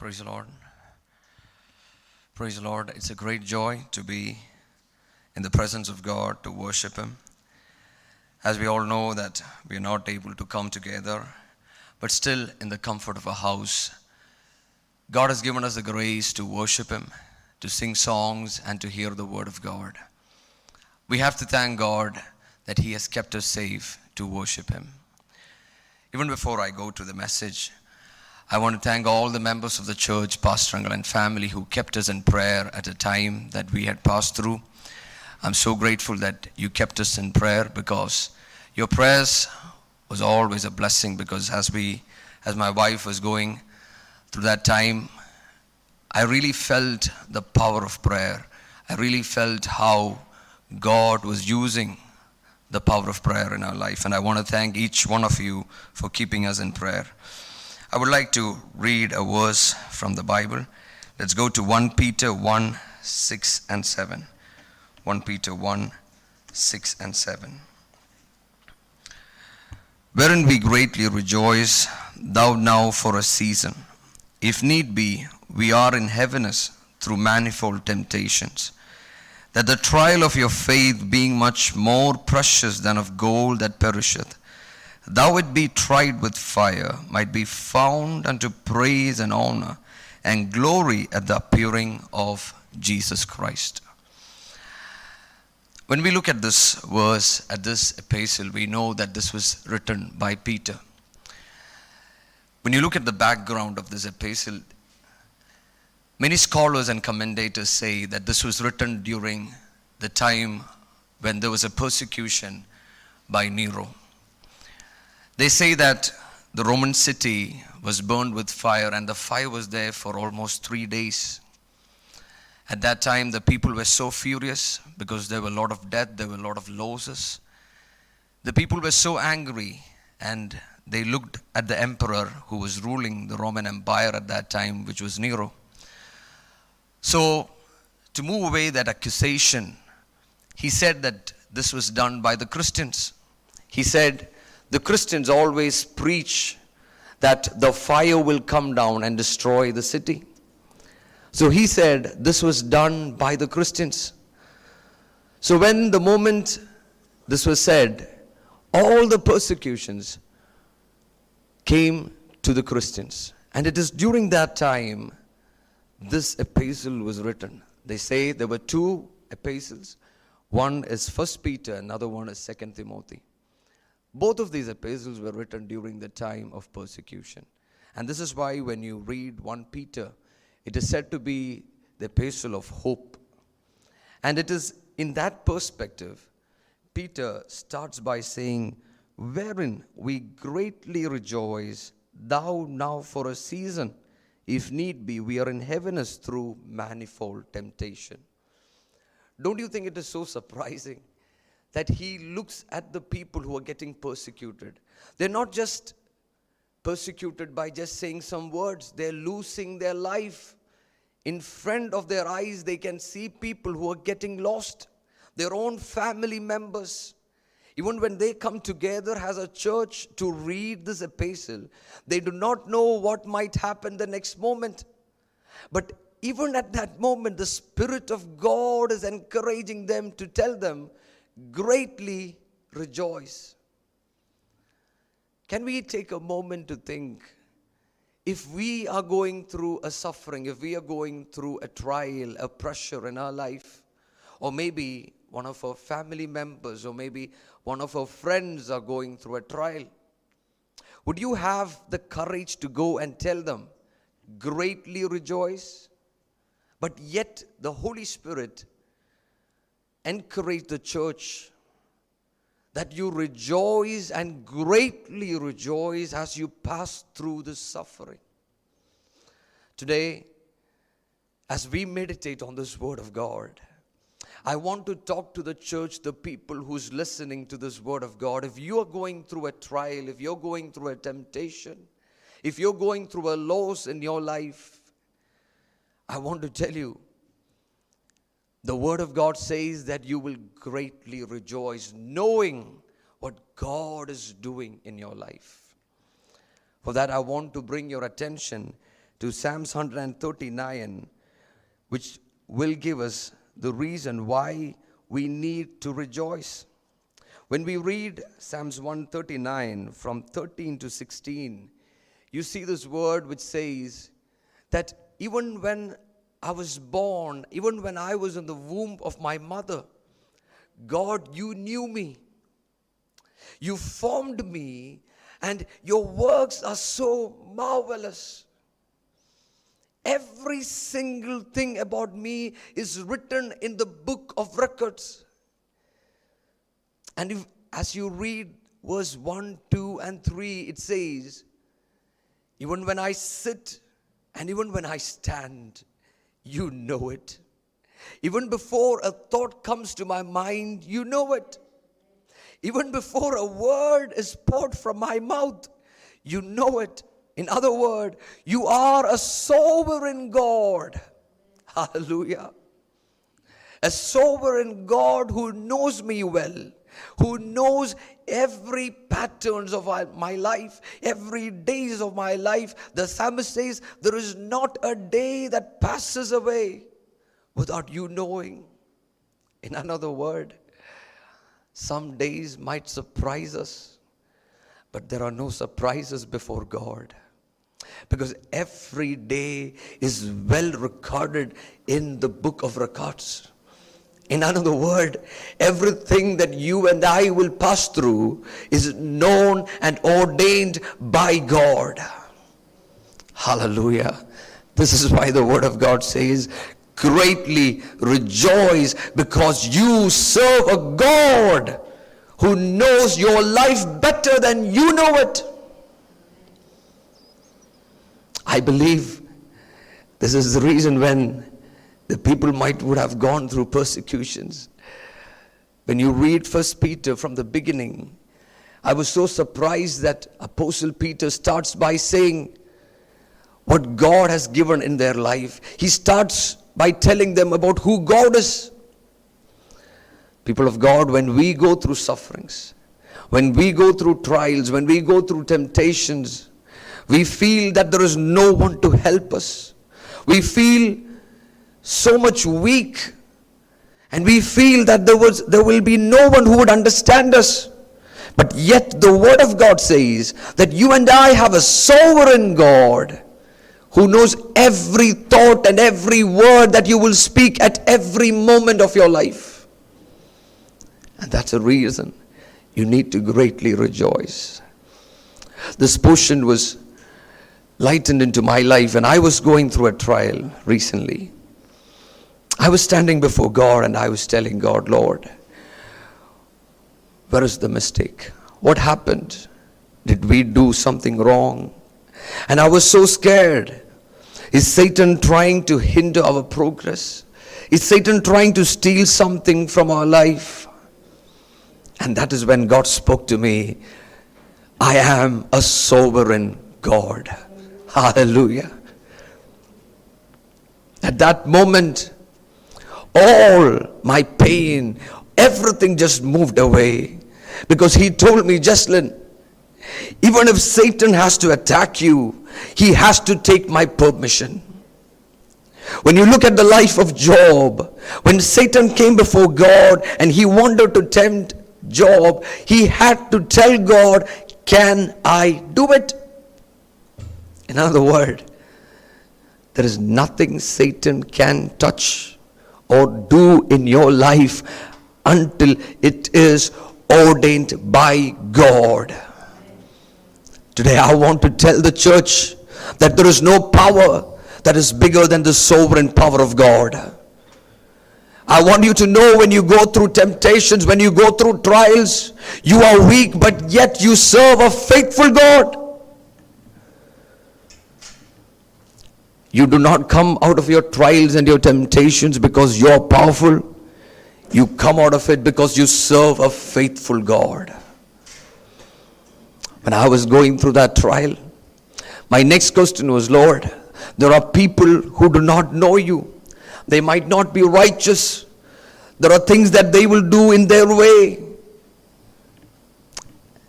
Praise the Lord. Praise the Lord. It's a great joy to be in the presence of God to worship Him. As we all know that we are not able to come together, but still in the comfort of a house, God has given us the grace to worship Him, to sing songs, and to hear the Word of God. We have to thank God that He has kept us safe to worship Him. Even before I go to the message, I want to thank all the members of the church, Pastor Uncle and family who kept us in prayer at a time that we had passed through. I'm so grateful that you kept us in prayer because your prayers was always a blessing because as we as my wife was going through that time I really felt the power of prayer. I really felt how God was using the power of prayer in our life and I want to thank each one of you for keeping us in prayer. I would like to read a verse from the Bible. Let's go to 1 Peter 1 6 and 7. 1 Peter 1 6 and 7. Wherein we greatly rejoice, thou now for a season. If need be, we are in heaviness through manifold temptations. That the trial of your faith, being much more precious than of gold that perisheth, though it be tried with fire, might be found unto praise and honor and glory at the appearing of Jesus Christ. When we look at this verse, at this epistle, we know that this was written by Peter. When you look at the background of this epistle, many scholars and commentators say that this was written during the time when there was a persecution by Nero. They say that the Roman city was burned with fire, and the fire was there for almost three days. At that time, the people were so furious because there were a lot of death, there were a lot of losses. The people were so angry, and they looked at the emperor who was ruling the Roman Empire at that time, which was Nero. So, to move away that accusation, he said that this was done by the Christians. He said, the Christians always preach that the fire will come down and destroy the city. So he said this was done by the Christians. So when the moment this was said, all the persecutions came to the Christians. And it is during that time this epistle was written. They say there were two epistles. One is First Peter, another one is Second Timothy. Both of these epistles were written during the time of persecution. And this is why when you read 1 Peter, it is said to be the epistle of hope. And it is in that perspective, Peter starts by saying, Wherein we greatly rejoice, thou now for a season, if need be, we are in heaviness through manifold temptation. Don't you think it is so surprising that he looks at the people who are getting persecuted? They're not just persecuted by just saying some words, they're losing their life. In front of their eyes, they can see people who are getting lost, their own family members. Even when they come together as a church to read this epistle, they do not know what might happen the next moment. But even at that moment, the Spirit of God is encouraging them to tell them, greatly rejoice. Can we take a moment to think if we are going through a suffering, if we are going through a trial, a pressure in our life, or maybe one of our family members, or maybe one of our friends are going through a trial, would you have the courage to go and tell them, greatly rejoice? But yet, the Holy Spirit encourage the church that you rejoice and greatly rejoice as you pass through the suffering. Today, as we meditate on this word of God, I want to talk to the church, the people who's listening to this word of God. If you are going through a trial, if you're going through a temptation, if you're going through a loss in your life, I want to tell you the Word of God says that you will greatly rejoice, knowing what God is doing in your life. For that, I want to bring your attention to Psalms 139, which will give us the reason why we need to rejoice. When we read Psalms 139 from 13 to 16, you see this word which says that even when I was born, even when I was in the womb of my mother, God, you knew me. You formed me, and your works are so marvelous. Every single thing about me is written in the book of records. And if, as you read verse 1, 2, and 3, it says, Even when I sit and even when I stand, you know it. Even before a thought comes to my mind, you know it. Even before a word is poured from my mouth, you know it. In other words, you are a sovereign God. Hallelujah. A sovereign God who knows me well, who knows every patterns of my life, every days of my life. The psalmist says, There is not a day that passes away without you knowing. In another word, some days might surprise us, but there are no surprises before God. Because every day is well recorded in the book of records. In another word, everything that you and I will pass through is known and ordained by God. Hallelujah. This is why the word of God says, greatly rejoice because you serve a God who knows your life better than you know it. I believe this is the reason when the people might would have gone through persecutions. When you read First Peter from the beginning, I was so surprised that Apostle Peter starts by saying what God has given in their life. He starts by telling them about who God is. People of God, when we go through sufferings, when we go through trials, when we go through temptations, we feel that there is no one to help us. We feel so much weak. And we feel that there was there will be no one who would understand us. But yet the word of god says that you and i have a sovereign god who knows every thought and every word that you will speak at every moment of your life. And that's a reason you need to greatly rejoice. This portion was lightened into my life and i was going through a trial recently I was standing before God and I was telling God, Lord, where is the mistake? What happened? Did we do something wrong? And I was so scared. Is Satan trying to hinder our progress? Is Satan trying to steal something from our life? And that is when God spoke to me I am a sovereign God. Hallelujah. At that moment, all my pain, everything just moved away. Because he told me, Jasline, even if Satan has to attack you, he has to take my permission. When you look at the life of Job, when Satan came before God and he wanted to tempt Job, he had to tell God, Can I do it? In other words, there is nothing Satan can touch or do in your life until it is ordained by God. Today, I want to tell the church that there is no power that is bigger than the sovereign power of God. I want you to know when you go through temptations, when you go through trials, you are weak, but yet you serve a faithful God. You do not come out of your trials and your temptations because you're powerful. You come out of it because you serve a faithful God. When I was going through that trial, my next question was Lord, there are people who do not know you. They might not be righteous. There are things that they will do in their way.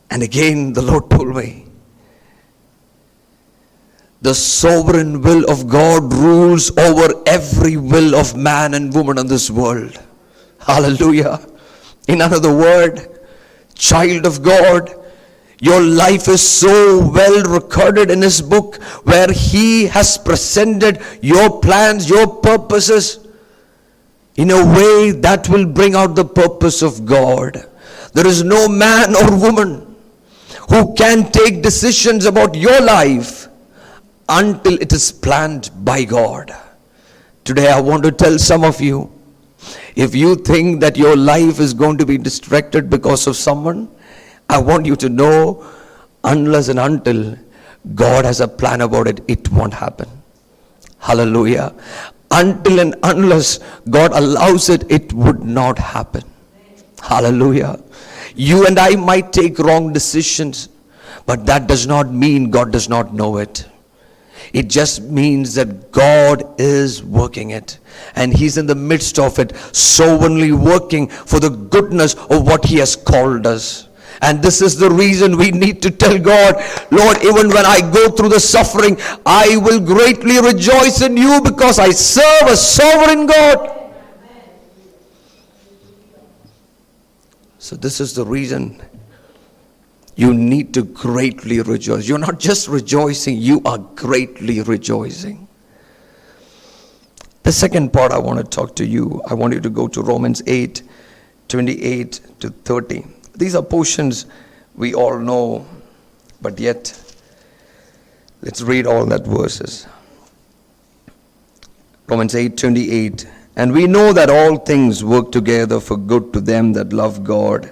And again, the Lord told me, the sovereign will of God rules over every will of man and woman in this world. Hallelujah. In another word, child of God, your life is so well recorded in His book where He has presented your plans, your purposes in a way that will bring out the purpose of God. There is no man or woman who can take decisions about your life until it is planned by God. Today, I want to tell some of you if you think that your life is going to be distracted because of someone, I want you to know unless and until God has a plan about it, it won't happen. Hallelujah. Until and unless God allows it, it would not happen. Hallelujah. You and I might take wrong decisions, but that does not mean God does not know it. It just means that God is working it. And He's in the midst of it, sovereignly working for the goodness of what He has called us. And this is the reason we need to tell God, Lord, even when I go through the suffering, I will greatly rejoice in you because I serve a sovereign God. So, this is the reason you need to greatly rejoice. You're not just rejoicing, you are greatly rejoicing. The second part I want to talk to you, I want you to go to Romans 8 28 to 30. These are portions we all know, but yet, let's read all that verses. Romans 8 28. And we know that all things work together for good to them that love God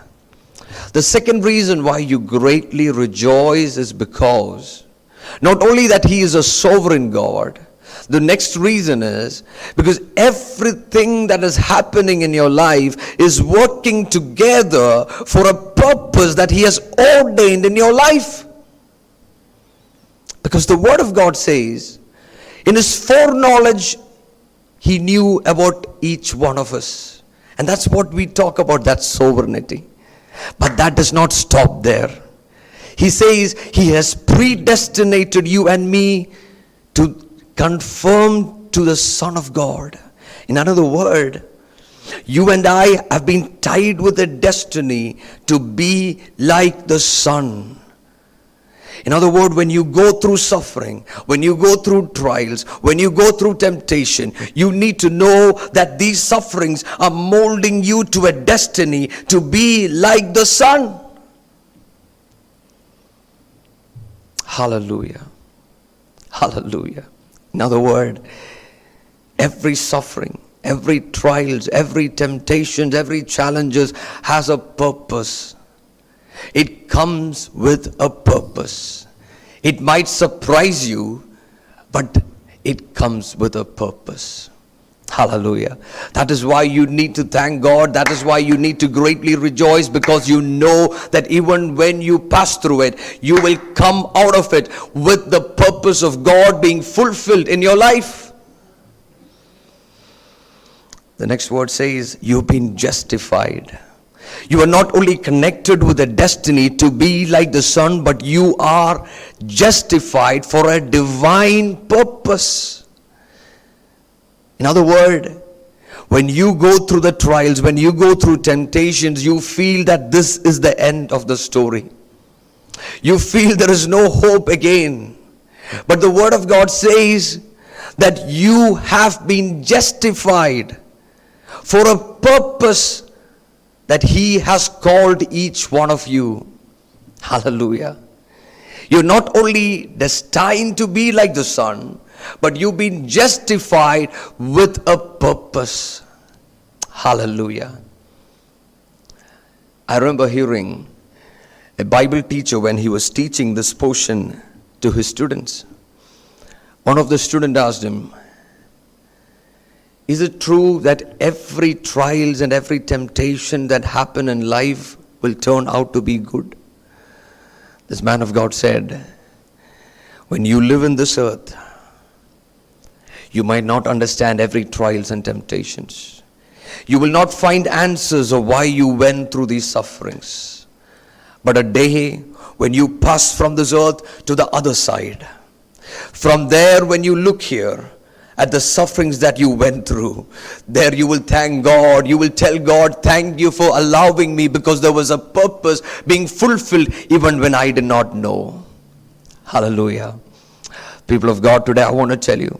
The second reason why you greatly rejoice is because not only that He is a sovereign God, the next reason is because everything that is happening in your life is working together for a purpose that He has ordained in your life. Because the Word of God says, in His foreknowledge, He knew about each one of us. And that's what we talk about that sovereignty. But that does not stop there. He says he has predestinated you and me to conform to the Son of God. In another word, you and I have been tied with a destiny to be like the Son. In other words, when you go through suffering, when you go through trials, when you go through temptation, you need to know that these sufferings are molding you to a destiny to be like the Son. Hallelujah. Hallelujah. In other words, every suffering, every trials, every temptations, every challenges has a purpose it comes with a purpose. It might surprise you, but it comes with a purpose. Hallelujah. That is why you need to thank God. That is why you need to greatly rejoice because you know that even when you pass through it, you will come out of it with the purpose of God being fulfilled in your life. The next word says, You've been justified. You are not only connected with a destiny to be like the Son, but you are justified for a divine purpose. In other words, when you go through the trials, when you go through temptations, you feel that this is the end of the story. You feel there is no hope again. But the Word of God says that you have been justified for a purpose that He has called each one of you. Hallelujah. You're not only destined to be like the Son, but you've been justified with a purpose. Hallelujah. I remember hearing a Bible teacher when he was teaching this portion to his students. One of the students asked him, Is it true that every trials and every temptation that happen in life will turn out to be good? This man of God said, When you live in this earth, you might not understand every trials and temptations. You will not find answers of why you went through these sufferings. But a day when you pass from this earth to the other side, from there, when you look here at the sufferings that you went through, there you will thank God. You will tell God, Thank you for allowing me because there was a purpose being fulfilled even when I did not know. Hallelujah. People of God, today I want to tell you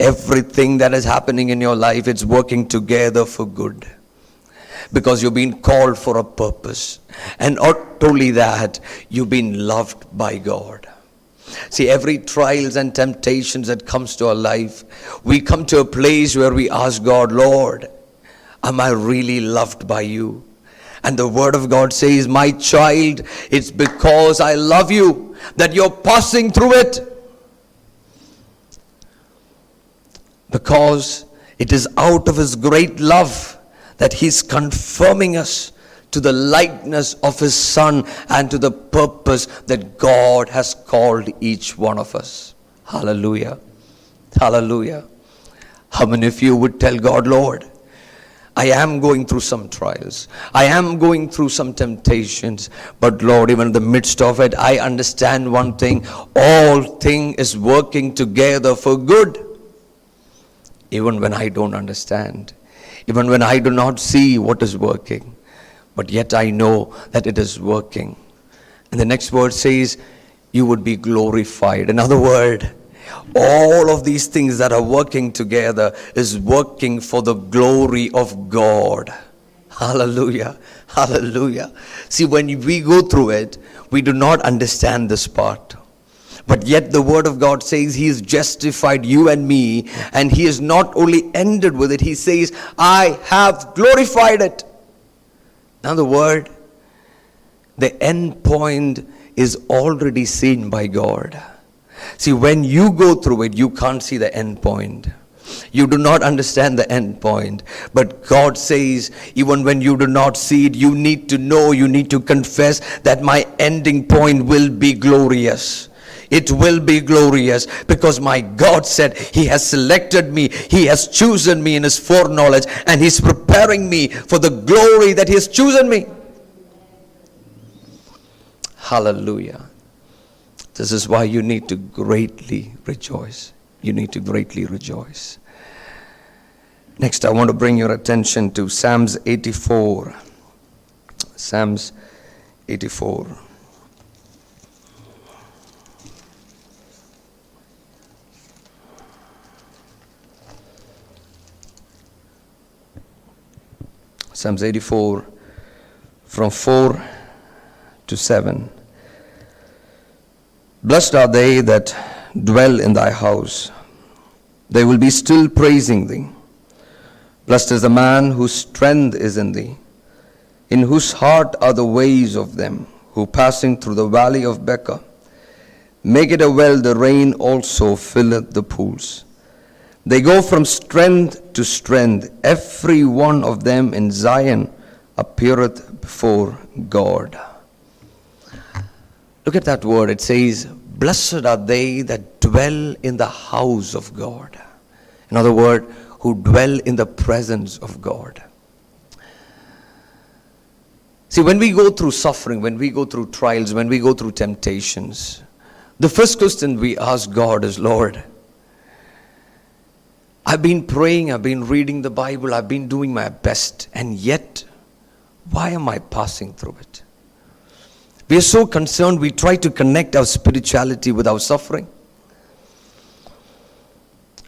everything that is happening in your life, it's working together for good because you've been called for a purpose. And not only that, you've been loved by God. See, every trials and temptations that comes to our life, we come to a place where we ask God, Lord, am I really loved by you? And the word of God says, My child, it's because I love you that you're passing through it. Because it is out of His great love that He's confirming us to the likeness of His Son and to the purpose that God has called each one of us. Hallelujah. Hallelujah. How many of you would tell God, Lord, I am going through some trials. I am going through some temptations. But Lord, even in the midst of it, I understand one thing. All thing is working together for good. Even when I don't understand. Even when I do not see what is working but yet I know that it is working. And the next word says, You would be glorified. Another word, all of these things that are working together is working for the glory of God. Hallelujah. Hallelujah. See, when we go through it, we do not understand this part. But yet the word of God says he has justified you and me, and he has not only ended with it, he says, I have glorified it. Now, the word, the end point is already seen by God. See, when you go through it, you can't see the end point. You do not understand the end point. But God says, even when you do not see it, you need to know, you need to confess that my ending point will be glorious. It will be glorious because my God said He has selected me, He has chosen me in His foreknowledge, and He's preparing me for the glory that He has chosen me. Hallelujah. This is why you need to greatly rejoice. You need to greatly rejoice. Next, I want to bring your attention to Psalms 84. Psalms 84. Psalms 84 from 4 to 7. Blessed are they that dwell in thy house, they will be still praising thee. Blessed is the man whose strength is in thee, in whose heart are the ways of them who passing through the valley of Baca. Make it a well, the rain also filleth the pools. They go from strength to strength. Every one of them in Zion appeareth before God. Look at that word. It says, Blessed are they that dwell in the house of God. In other words, who dwell in the presence of God. See, when we go through suffering, when we go through trials, when we go through temptations, the first question we ask God is, Lord, I've been praying, I've been reading the Bible, I've been doing my best, and yet, why am I passing through it? We are so concerned, we try to connect our spirituality with our suffering.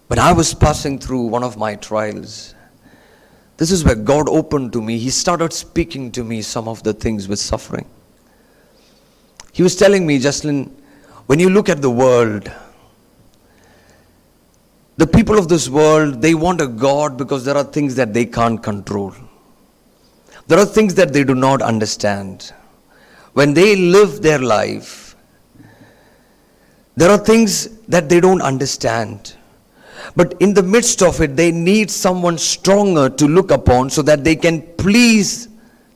When I was passing through one of my trials, this is where God opened to me. He started speaking to me some of the things with suffering. He was telling me, Justin, when you look at the world, the people of this world, they want a God because there are things that they can't control. There are things that they do not understand. When they live their life, There are things that they don't understand. But in the midst of it, they need someone stronger to look upon so that they can please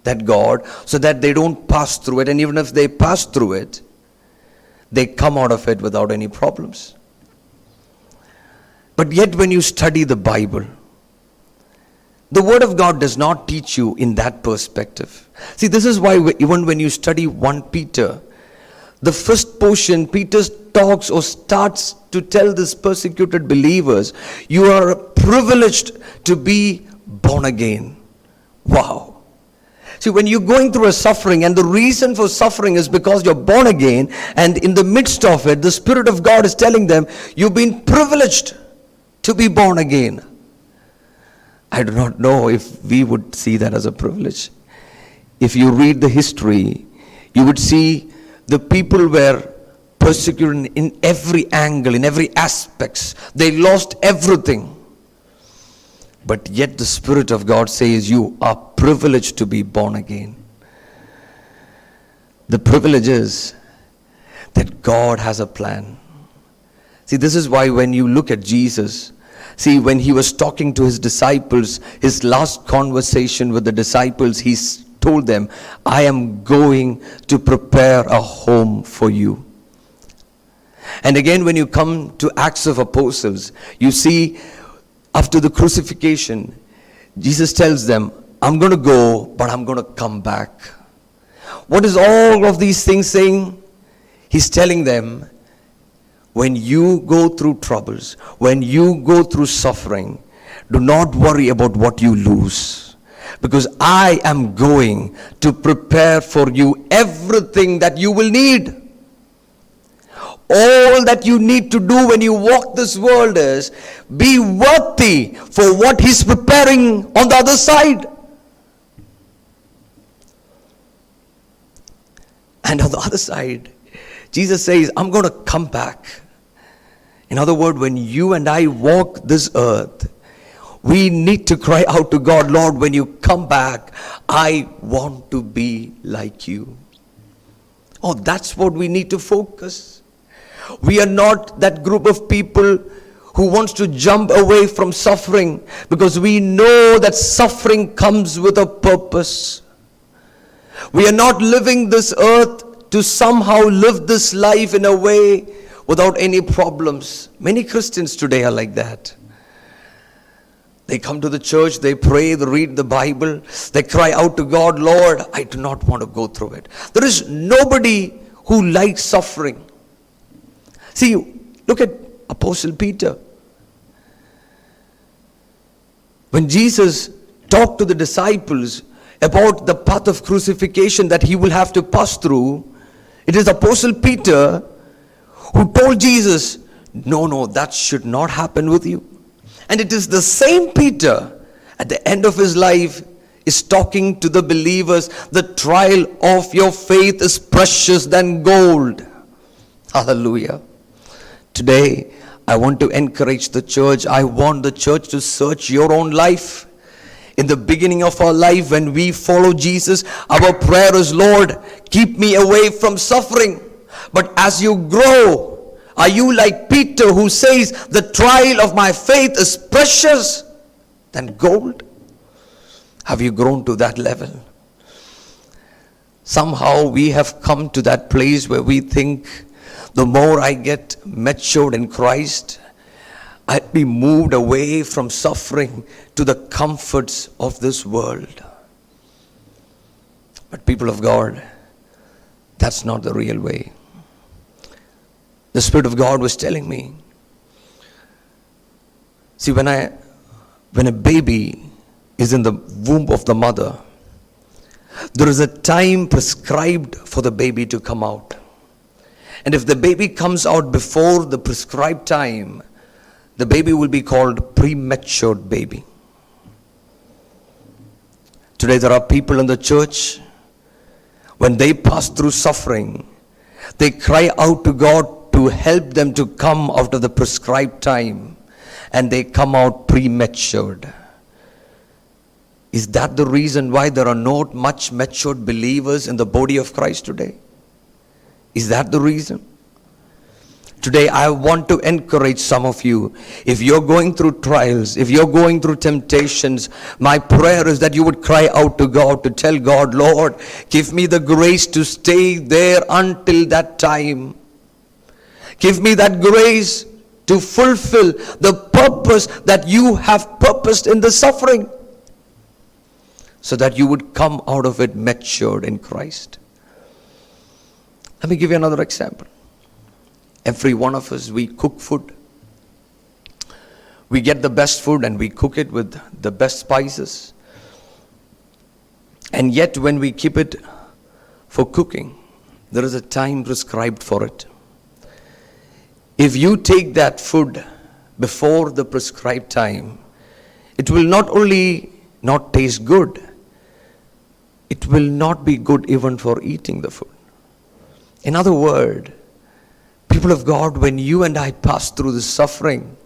that God, so that they don't pass through it. And even if they pass through it, they come out of it without any problems. But yet, when you study the Bible, the Word of God does not teach you in that perspective. See, this is why even when you study 1 Peter, the first portion, Peter talks or starts to tell these persecuted believers, you are privileged to be born again. Wow. See, when you're going through a suffering, and the reason for suffering is because you're born again, and in the midst of it, the Spirit of God is telling them, You've been privileged to be born again. I do not know if we would see that as a privilege. If you read the history, you would see the people were persecuted in every angle, in every aspects. They lost everything. But yet the Spirit of God says you are privileged to be born again. The privilege is that God has a plan. See, this is why when you look at Jesus, see, when he was talking to his disciples, his last conversation with the disciples, he told them, I am going to prepare a home for you. And again, when you come to Acts of Apostles, you see after the crucifixion, Jesus tells them, I'm going to go, but I'm going to come back. What is all of these things saying? He's telling them, when you go through troubles, when you go through suffering, do not worry about what you lose. Because I am going to prepare for you everything that you will need. All that you need to do when you walk this world is be worthy for what He's preparing on the other side. And on the other side, Jesus says, I'm going to come back. In other words, when you and I walk this earth, we need to cry out to God, Lord, when you come back, I want to be like you. Oh, that's what we need to focus. We are not that group of people who wants to jump away from suffering because we know that suffering comes with a purpose. We are not living this earth to somehow live this life in a way without any problems. Many Christians today are like that. They come to the church, they pray, they read the Bible, they cry out to God, Lord, I do not want to go through it. There is nobody who likes suffering. See, look at Apostle Peter. When Jesus talked to the disciples about the path of crucifixion that he will have to pass through, it is Apostle Peter who told Jesus, No, no, that should not happen with you. And it is the same Peter at the end of his life is talking to the believers the trial of your faith is precious than gold. Hallelujah. Today, I want to encourage the church. I want the church to search your own life. In the beginning of our life, when we follow Jesus, our prayer is, Lord, keep me away from suffering. But as you grow, are you like Peter who says, the trial of my faith is precious than gold? Have you grown to that level? Somehow we have come to that place where we think the more I get matured in Christ, I'd be moved away from suffering to the comforts of this world. But, people of God, that's not the real way. The Spirit of God was telling me. See, when I when a baby is in the womb of the mother, there is a time prescribed for the baby to come out. And if the baby comes out before the prescribed time, the baby will be called premature baby. Today there are people in the church, when they pass through suffering, they cry out to God to help them to come out of the prescribed time, and they come out prematured. Is that the reason why there are not much matured believers in the body of Christ today? Is that the reason? Today, I want to encourage some of you. If you're going through trials, if you're going through temptations, my prayer is that you would cry out to God to tell God, Lord, give me the grace to stay there until that time. Give me that grace to fulfill the purpose that you have purposed in the suffering so that you would come out of it matured in Christ. Let me give you another example. Every one of us, we cook food. We get the best food and we cook it with the best spices. And yet, when we keep it for cooking, there is a time prescribed for it. If you take that food before the prescribed time, it will not only not taste good, it will not be good even for eating the food. In other words, people of God, when you and I pass through the suffering,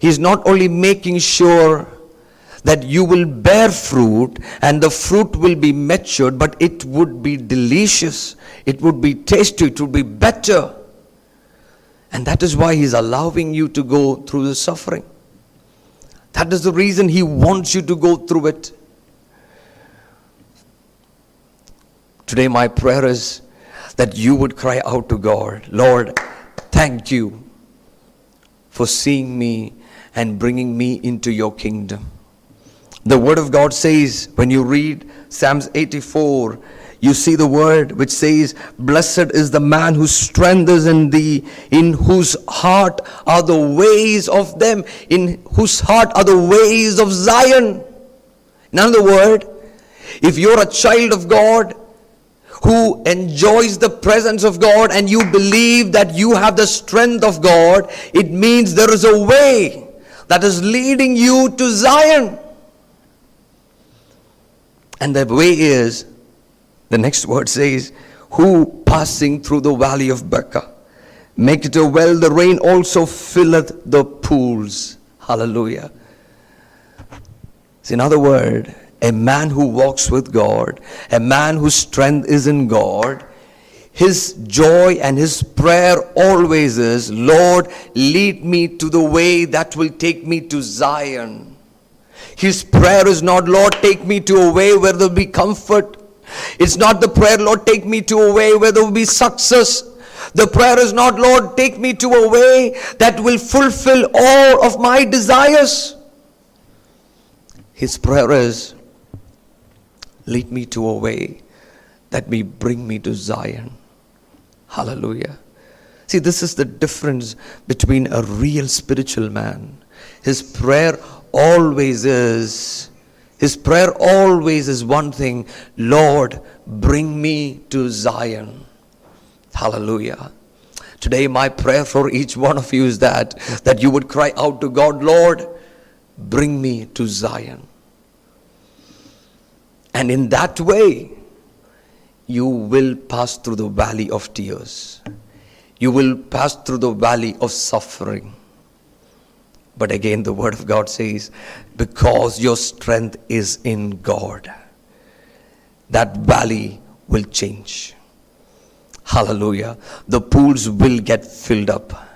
He's not only making sure that you will bear fruit and the fruit will be matured, but it would be delicious, it would be tasty, it would be better. And that is why He's allowing you to go through the suffering. That is the reason He wants you to go through it. Today, my prayer is that you would cry out to God, Lord, thank you for seeing me and bringing me into your kingdom. The Word of God says, when you read Psalms 84, you see the word which says, Blessed is the man whose strength is in thee, in whose heart are the ways of them, in whose heart are the ways of Zion. In other words, if you're a child of God, who enjoys the presence of God and you believe that you have the strength of God, it means there is a way that is leading you to Zion. And the way is, the next word says, who passing through the valley of make it a well, the rain also filleth the pools. Hallelujah. In other words, a man who walks with God, a man whose strength is in God, his joy and his prayer always is, Lord, lead me to the way that will take me to Zion. His prayer is not, Lord, take me to a way where there'll be comfort. It's not the prayer, Lord, take me to a way where there will be success. The prayer is not, Lord, take me to a way that will fulfill all of my desires. His prayer is, lead me to a way that may bring me to Zion. Hallelujah. See, this is the difference between a real spiritual man. His prayer always is, his prayer always is one thing Lord, bring me to Zion. Hallelujah. Today, my prayer for each one of you is that, that you would cry out to God, Lord, bring me to Zion. And in that way, you will pass through the valley of tears. You will pass through the valley of suffering. But again, the Word of God says, because your strength is in God, that valley will change. Hallelujah. The pools will get filled up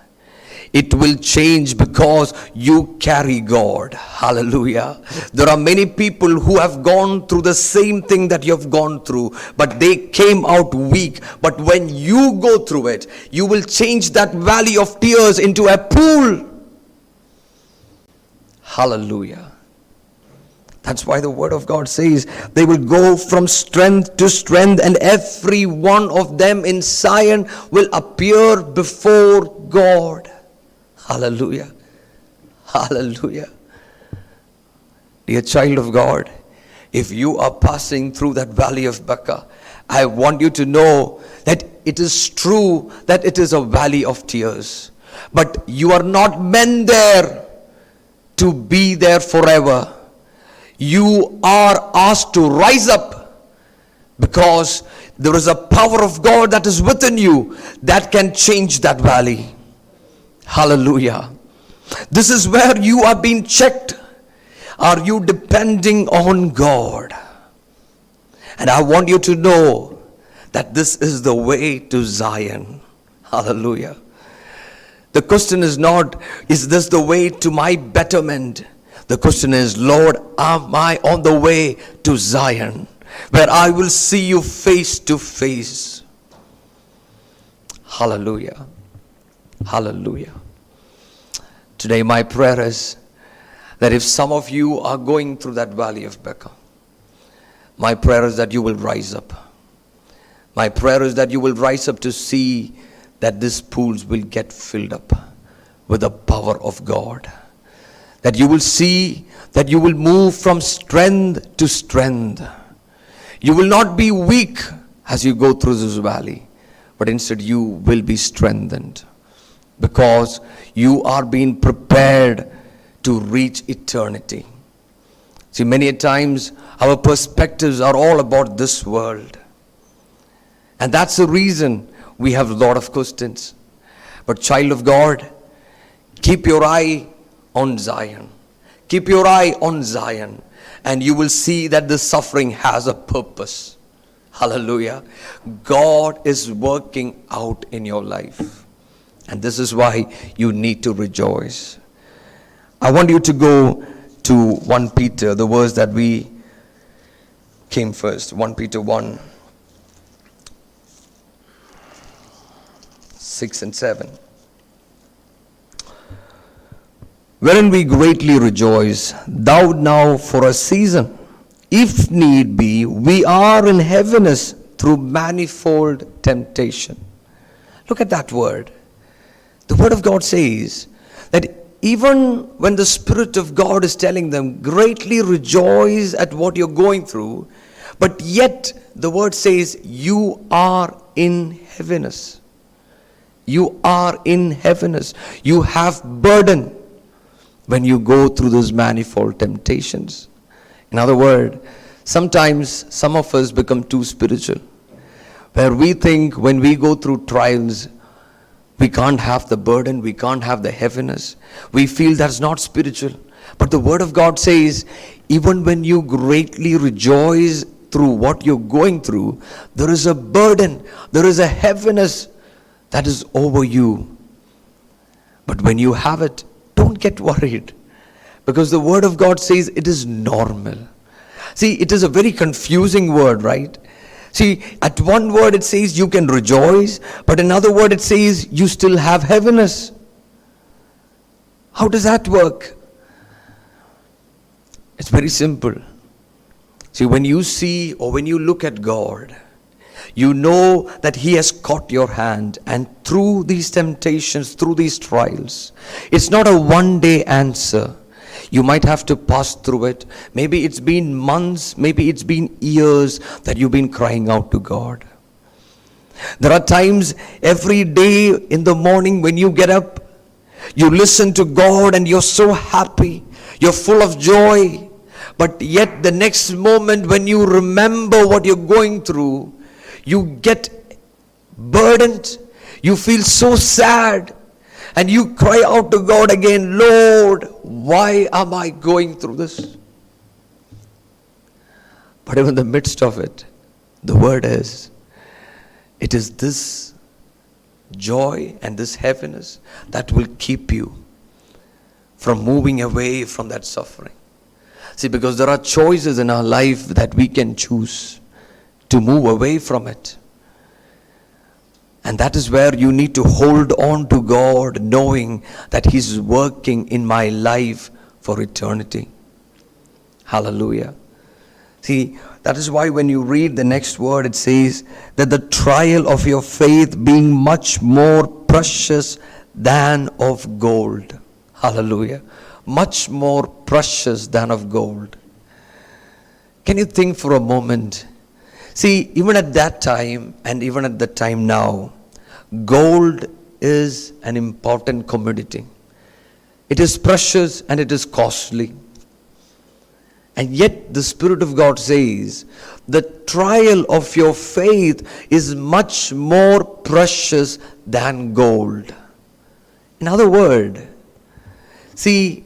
it will change because you carry God. Hallelujah. There are many people who have gone through the same thing that you have gone through, but they came out weak. But when you go through it, you will change that valley of tears into a pool. Hallelujah. That's why the word of God says they will go from strength to strength, and every one of them in Zion will appear before God. Hallelujah. Hallelujah. Dear child of God, if you are passing through that valley of Baca, I want you to know that it is true that it is a valley of tears. But you are not meant there to be there forever. You are asked to rise up because there is a power of God that is within you that can change that valley. Hallelujah. This is where you are being checked. Are you depending on God? And I want you to know that this is the way to Zion. Hallelujah. The question is not, is this the way to my betterment? The question is, Lord, am I on the way to Zion, where I will see you face to face? Hallelujah. Hallelujah. Today, my prayer is that if some of you are going through that valley of Baca, my prayer is that you will rise up. My prayer is that you will rise up to see that these pools will get filled up with the power of God. That you will see that you will move from strength to strength. You will not be weak as you go through this valley, but instead you will be strengthened because you are being prepared to reach eternity. See, many a times our perspectives are all about this world. And that's the reason we have a lot of questions. But, child of God, keep your eye on Zion. Keep your eye on Zion, and you will see that the suffering has a purpose. Hallelujah. God is working out in your life. And this is why you need to rejoice. I want you to go to 1 Peter, the verse that we came first. 1 Peter 1 6 and 7. Wherein we greatly rejoice, thou now for a season, if need be, we are in heaviness through manifold temptation. Look at that word. The word of God says that even when the Spirit of God is telling them, greatly rejoice at what you're going through, but yet the word says, you are in heaviness. You are in heaviness. You have burden when you go through those manifold temptations. In other words, sometimes some of us become too spiritual, where we think when we go through trials, we can't have the burden, we can't have the heaviness. We feel that's not spiritual. But the Word of God says, even when you greatly rejoice through what you're going through, there is a burden, there is a heaviness that is over you. But when you have it, don't get worried. Because the Word of God says it is normal. See, it is a very confusing word, right? See, at one word it says you can rejoice, but another word it says you still have heaviness. How does that work? It's very simple. See, when you see or when you look at God, you know that He has caught your hand, and through these temptations, through these trials, it's not a one day answer. You might have to pass through it. Maybe it's been months, maybe it's been years that you've been crying out to God. There are times every day in the morning when you get up, you listen to God and you're so happy, you're full of joy. But yet, the next moment when you remember what you're going through, you get burdened, you feel so sad, and you cry out to God again, Lord, why am I going through this? But even in the midst of it, the word is, it is this joy and this happiness that will keep you from moving away from that suffering. See, because there are choices in our life that we can choose to move away from it. And that is where you need to hold on to God, knowing that He's working in my life for eternity. Hallelujah. See, that is why when you read the next word, it says that the trial of your faith being much more precious than of gold. Hallelujah. Much more precious than of gold. Can you think for a moment? See, even at that time and even at the time now, gold is an important commodity. It is precious and it is costly. And yet, the Spirit of God says, the trial of your faith is much more precious than gold. In other words, see,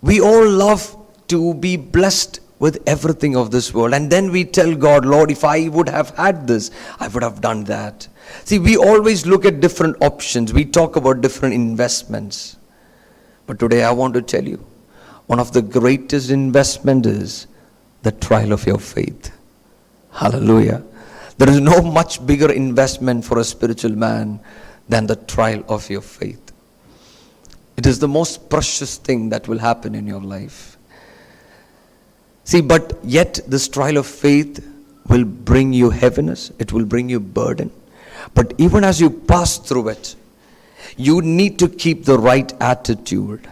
we all love to be blessed with everything of this world. And then we tell God, Lord, if I would have had this, I would have done that. See, we always look at different options, we talk about different investments. But today I want to tell you one of the greatest investment is the trial of your faith. Hallelujah. There is no much bigger investment for a spiritual man than the trial of your faith. It is the most precious thing that will happen in your life. See, but yet this trial of faith will bring you heaviness, it will bring you burden. But even as you pass through it, you need to keep the right attitude.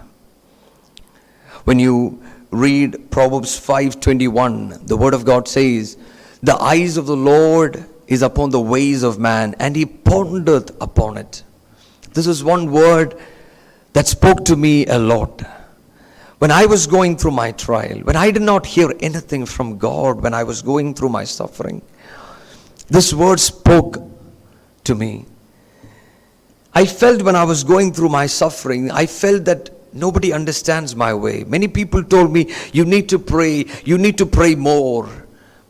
When you read Proverbs 5:21, the word of God says, "The eyes of the Lord is upon the ways of man, and he pondereth upon it." This is one word that spoke to me a lot. When I was going through my trial, when I did not hear anything from God, when I was going through my suffering, this word spoke to me. I felt when I was going through my suffering, I felt that nobody understands my way. Many people told me, You need to pray, you need to pray more.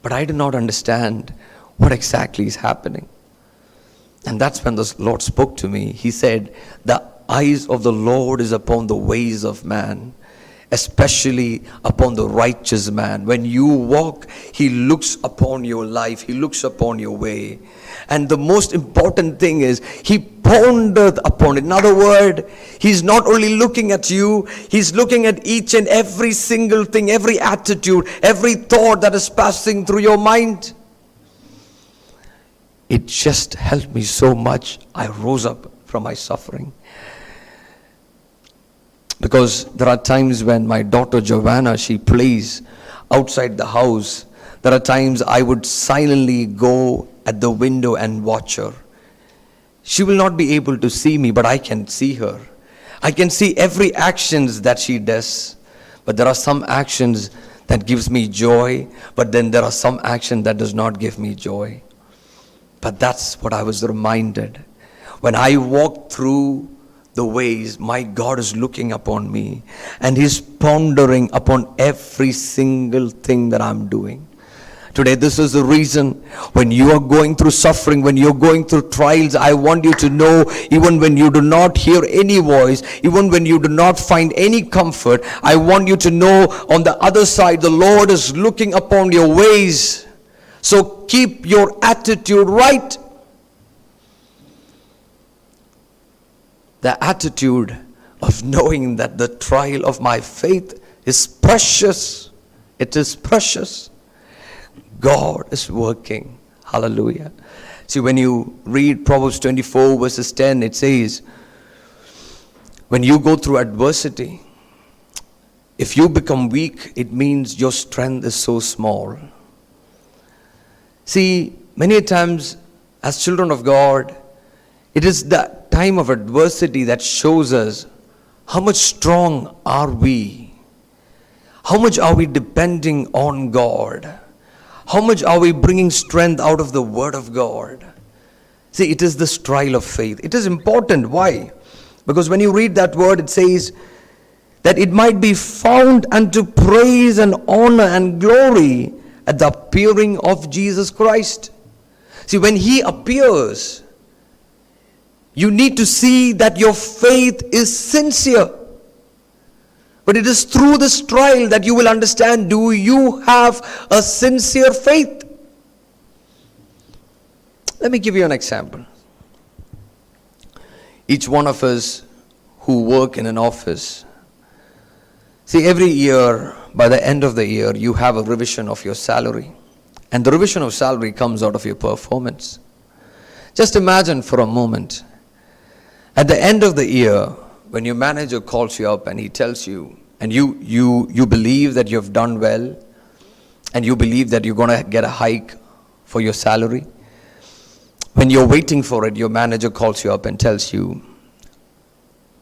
But I did not understand what exactly is happening. And that's when the Lord spoke to me. He said, The eyes of the Lord is upon the ways of man especially upon the righteous man. When you walk, he looks upon your life, he looks upon your way. And the most important thing is, he pondered upon it. In other words, he's not only looking at you, he's looking at each and every single thing, every attitude, every thought that is passing through your mind. It just helped me so much. I rose up from my suffering. Because there are times when my daughter Giovanna, she plays outside the house. There are times I would silently go at the window and watch her. She will not be able to see me, but I can see her. I can see every actions that she does. But there are some actions that gives me joy, but then there are some action that does not give me joy. But that's what I was reminded. When I walked through the ways my God is looking upon me and He's pondering upon every single thing that I'm doing. Today, this is the reason when you are going through suffering, when you're going through trials, I want you to know, even when you do not hear any voice, even when you do not find any comfort, I want you to know on the other side, the Lord is looking upon your ways. So keep your attitude right the attitude of knowing that the trial of my faith is precious. It is precious. God is working. Hallelujah. See, when you read Proverbs 24, verses 10, it says, When you go through adversity, if you become weak, it means your strength is so small. See, many times as children of God, it is that time of adversity that shows us how much strong are we? How much are we depending on God? How much are we bringing strength out of the Word of God? See, it is this trial of faith. It is important. Why? Because when you read that word, it says that it might be found unto praise and honor and glory at the appearing of Jesus Christ. See, when He appears, you need to see that your faith is sincere. But it is through this trial that you will understand do you have a sincere faith? Let me give you an example. Each one of us who work in an office, see, every year, by the end of the year, you have a revision of your salary. And the revision of salary comes out of your performance. Just imagine for a moment at the end of the year, when your manager calls you up and he tells you, and you, you, you believe that you've done well, and you believe that you're going to get a hike for your salary, when you're waiting for it, your manager calls you up and tells you,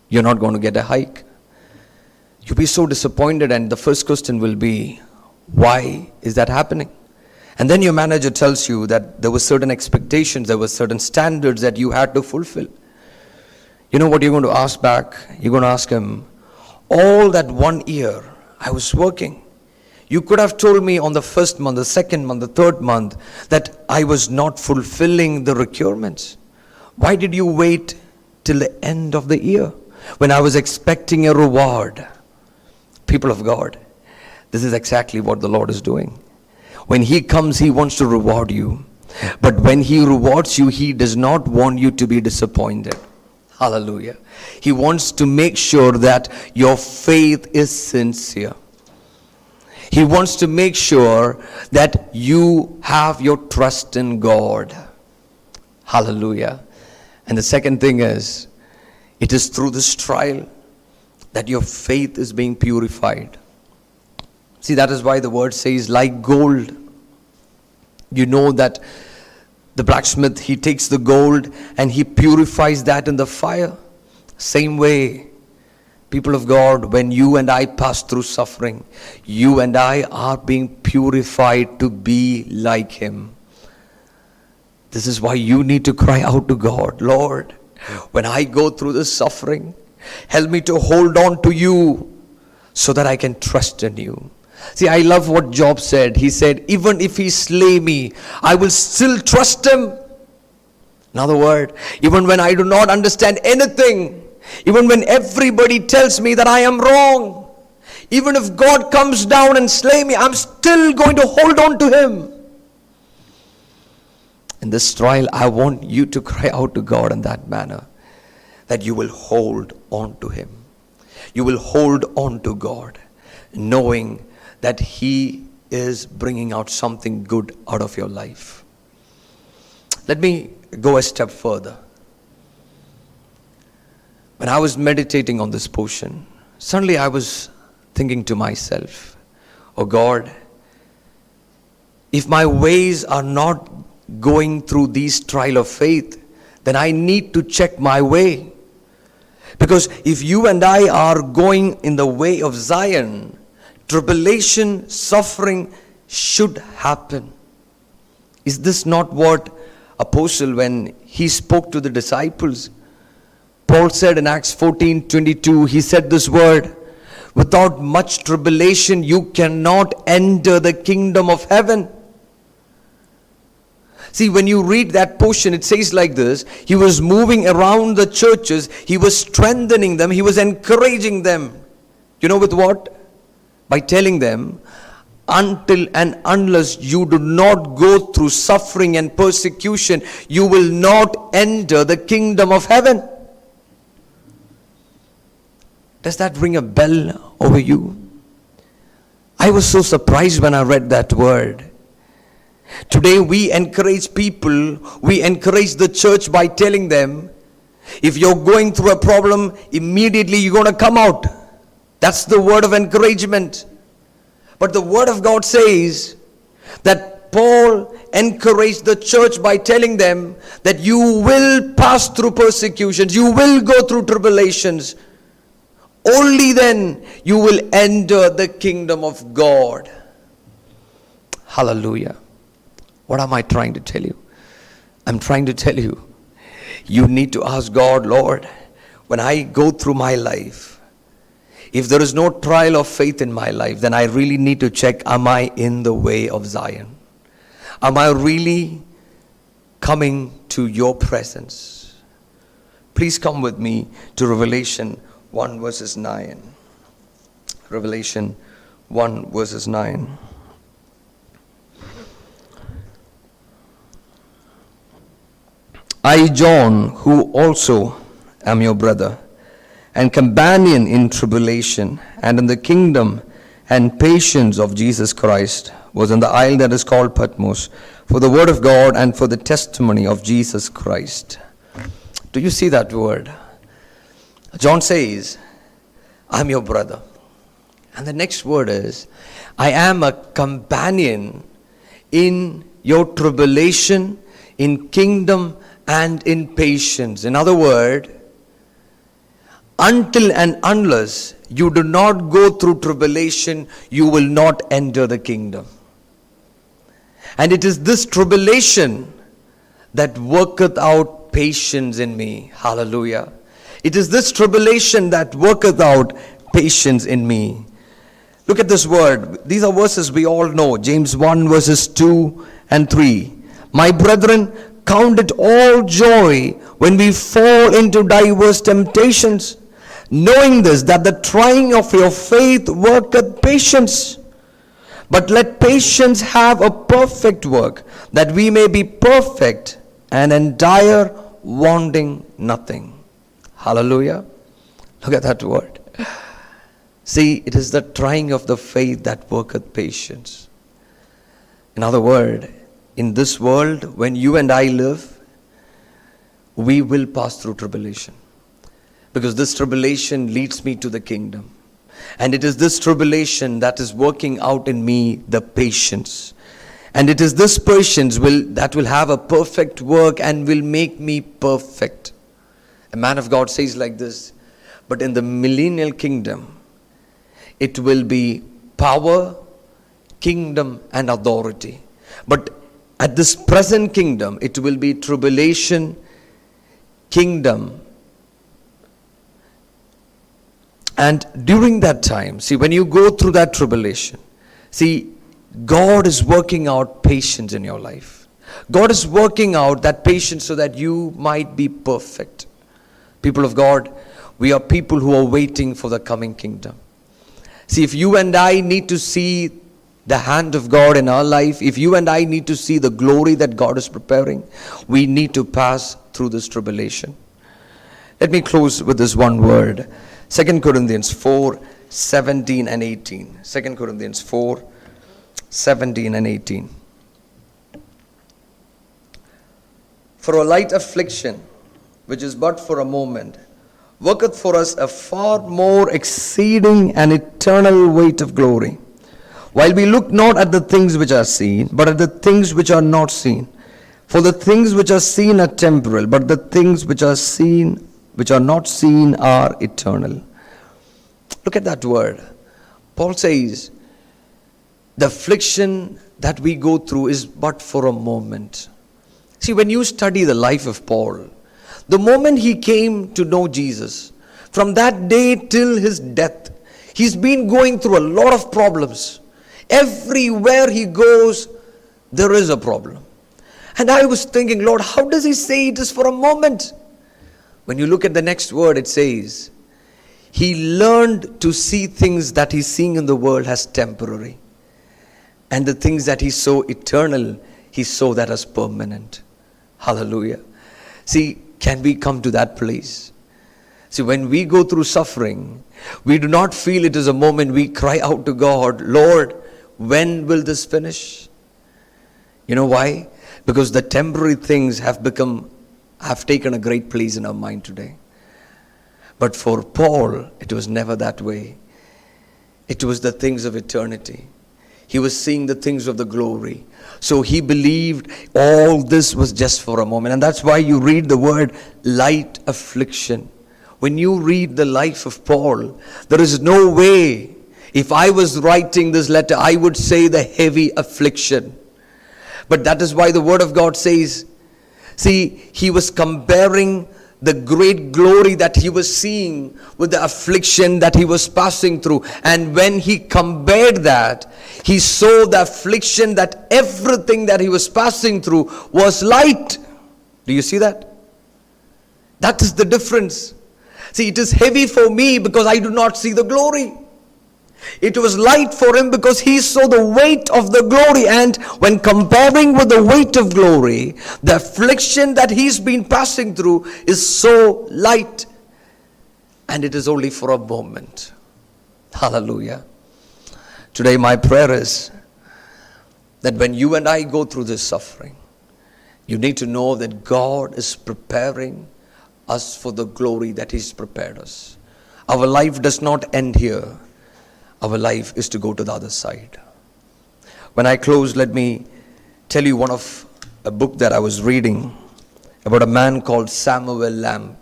you're not going to get a hike. You'll be so disappointed, and the first question will be, why is that happening? And then your manager tells you that there were certain expectations, there were certain standards that you had to fulfill. You know what you're going to ask back? You're going to ask him, All that one year I was working, You could have told me on the first month, the second month, the third month that I was not fulfilling the requirements. Why did you wait till the end of the year when I was expecting a reward? People of God, this is exactly what the Lord is doing. When He comes, He wants to reward you. But when He rewards you, He does not want you to be disappointed. Hallelujah. He wants to make sure that your faith is sincere. He wants to make sure that you have your trust in God. Hallelujah. And the second thing is, it is through this trial that your faith is being purified. See, that is why the word says, like gold. You know that the blacksmith, he takes the gold and he purifies that in the fire. Same way, people of God, when you and I pass through suffering, you and I are being purified to be like Him. This is why you need to cry out to God, Lord, when I go through this suffering, help me to hold on to you so that I can trust in you. See, I love what Job said. He said, Even if he slay me, I will still trust him. In other words, even when I do not understand anything, even when everybody tells me that I am wrong, even if God comes down and slay me, I'm still going to hold on to him. In this trial, I want you to cry out to God in that manner that you will hold on to him. You will hold on to God, knowing that He is bringing out something good out of your life. Let me go a step further. When I was meditating on this portion, suddenly I was thinking to myself, Oh God, if my ways are not going through these trial of faith, then I need to check my way. Because if you and I are going in the way of Zion, tribulation, suffering should happen. Is this not what Apostle, when he spoke to the disciples, Paul said in Acts 14 22, he said this word, without much tribulation, you cannot enter the kingdom of heaven. See, when you read that portion, it says like this He was moving around the churches, He was strengthening them, He was encouraging them. You know, with what? By telling them, until and unless you do not go through suffering and persecution, you will not enter the kingdom of heaven. Does that ring a bell over you? I was so surprised when I read that word. Today we encourage people, we encourage the church by telling them, if you're going through a problem, immediately you're going to come out. That's the word of encouragement. But the word of God says that Paul encouraged the church by telling them that you will pass through persecutions, you will go through tribulations. Only then you will enter the kingdom of God. Hallelujah. What am I trying to tell you? I'm trying to tell you, you need to ask God, Lord, when I go through my life, if there is no trial of faith in my life, then I really need to check am I in the way of Zion? Am I really coming to your presence? Please come with me to Revelation 1 verses 9. Revelation 1 verses 9. I, John, who also am your brother and companion in tribulation and in the kingdom and patience of Jesus Christ was in the isle that is called Patmos for the word of God and for the testimony of Jesus Christ. Do you see that word? John says, I'm your brother. And the next word is, I am a companion in your tribulation, in kingdom, and in patience. In other words, until and unless you do not go through tribulation, you will not enter the kingdom. And it is this tribulation that worketh out patience in me. Hallelujah. It is this tribulation that worketh out patience in me. Look at this word. These are verses we all know. James 1, verses 2 and 3. My brethren, count it all joy when we fall into diverse temptations, knowing this, that the trying of your faith worketh patience. But let patience have a perfect work, that we may be perfect and entire, wanting nothing. Hallelujah. Look at that word. See, it is the trying of the faith that worketh patience. In other words, in this world, when you and I live, we will pass through tribulation. Because this tribulation leads me to the kingdom. And it is this tribulation that is working out in me the patience. And it is this patience will, that will have a perfect work and will make me perfect. A man of God says like this, but in the millennial kingdom, it will be power, kingdom, and authority. But at this present kingdom, it will be tribulation, kingdom. And during that time, see, when you go through that tribulation, see, God is working out patience in your life. God is working out that patience so that you might be perfect. People of God, we are people who are waiting for the coming kingdom. See, if you and I need to see the hand of God in our life, if you and I need to see the glory that God is preparing, we need to pass through this tribulation. Let me close with this one word 2 Corinthians 4 17 and 18. 2 Corinthians 4 17 and 18. For a light affliction, which is but for a moment, worketh for us a far more exceeding and eternal weight of glory. While we look not at the things which are seen, but at the things which are not seen. For the things which are seen are temporal, but the things which are seen, which are not seen, are eternal. Look at that word. Paul says, the affliction that we go through is but for a moment. See, when you study the life of Paul, the moment he came to know Jesus, from that day till his death, he's been going through a lot of problems. Everywhere he goes, there is a problem. And I was thinking, Lord, how does he say it is for a moment? When you look at the next word, it says, he learned to see things that he's seeing in the world as temporary. And the things that he saw eternal, he saw that as permanent. Hallelujah. See, can we come to that place? See, when we go through suffering, we do not feel it is a moment we cry out to God, Lord, when will this finish? You know why? Because the temporary things have become, have taken a great place in our mind today. But for Paul, it was never that way. It was the things of eternity. He was seeing the things of the glory. So he believed all this was just for a moment. And that's why you read the word light affliction. When you read the life of Paul, there is no way, if I was writing this letter, I would say the heavy affliction. But that is why the word of God says, see, he was comparing the great glory that he was seeing with the affliction that he was passing through. And when he compared that, he saw the affliction that everything that he was passing through was light. Do you see that? That is the difference. See, it is heavy for me because I do not see the glory. It was light for him because he saw the weight of the glory. And when comparing with the weight of glory, the affliction that he's been passing through is so light. And it is only for a moment. Hallelujah. Today, my prayer is that when you and I go through this suffering, you need to know that God is preparing us for the glory that He's prepared us. Our life does not end here our life is to go to the other side. When I close, let me tell you one of a book that I was reading about a man called Samuel Lamb.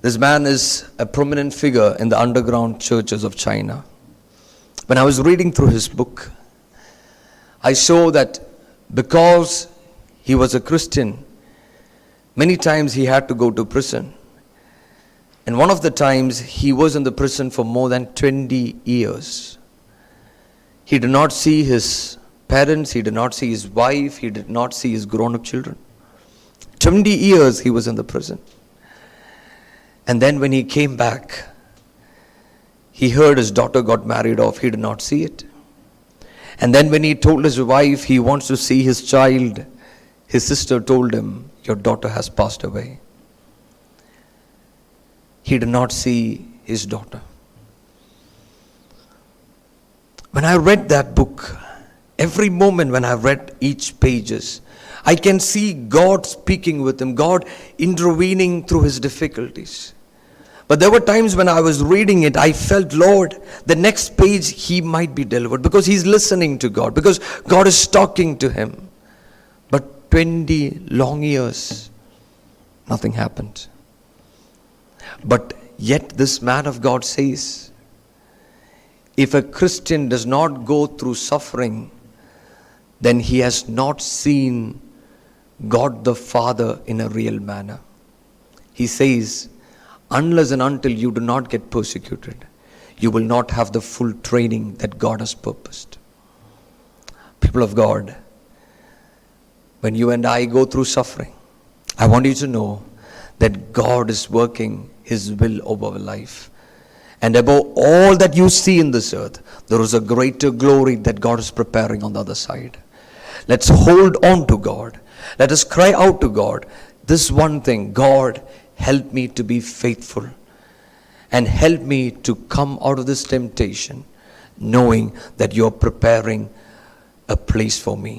This man is a prominent figure in the underground churches of China. When I was reading through his book, I saw that because he was a Christian, many times he had to go to prison. And one of the times he was in the prison for more than 20 years. He did not see his parents, he did not see his wife, he did not see his grown up children. 20 years he was in the prison. And then when he came back, he heard his daughter got married off, he did not see it. And then when he told his wife he wants to see his child, his sister told him, Your daughter has passed away. He did not see his daughter. When I read that book, every moment when I read each pages, I can see God speaking with him, God intervening through his difficulties. But there were times when I was reading it, I felt, Lord, the next page he might be delivered because he's listening to God, because God is talking to him. But 20 long years, nothing happened. But yet, this man of God says, if a Christian does not go through suffering, then he has not seen God the Father in a real manner. He says, unless and until you do not get persecuted, you will not have the full training that God has purposed. People of God, when you and I go through suffering, I want you to know that God is working His will over life. And above all that you see in this earth, there is a greater glory that God is preparing on the other side. Let's hold on to God. Let us cry out to God. This one thing God, help me to be faithful and help me to come out of this temptation knowing that you're preparing a place for me.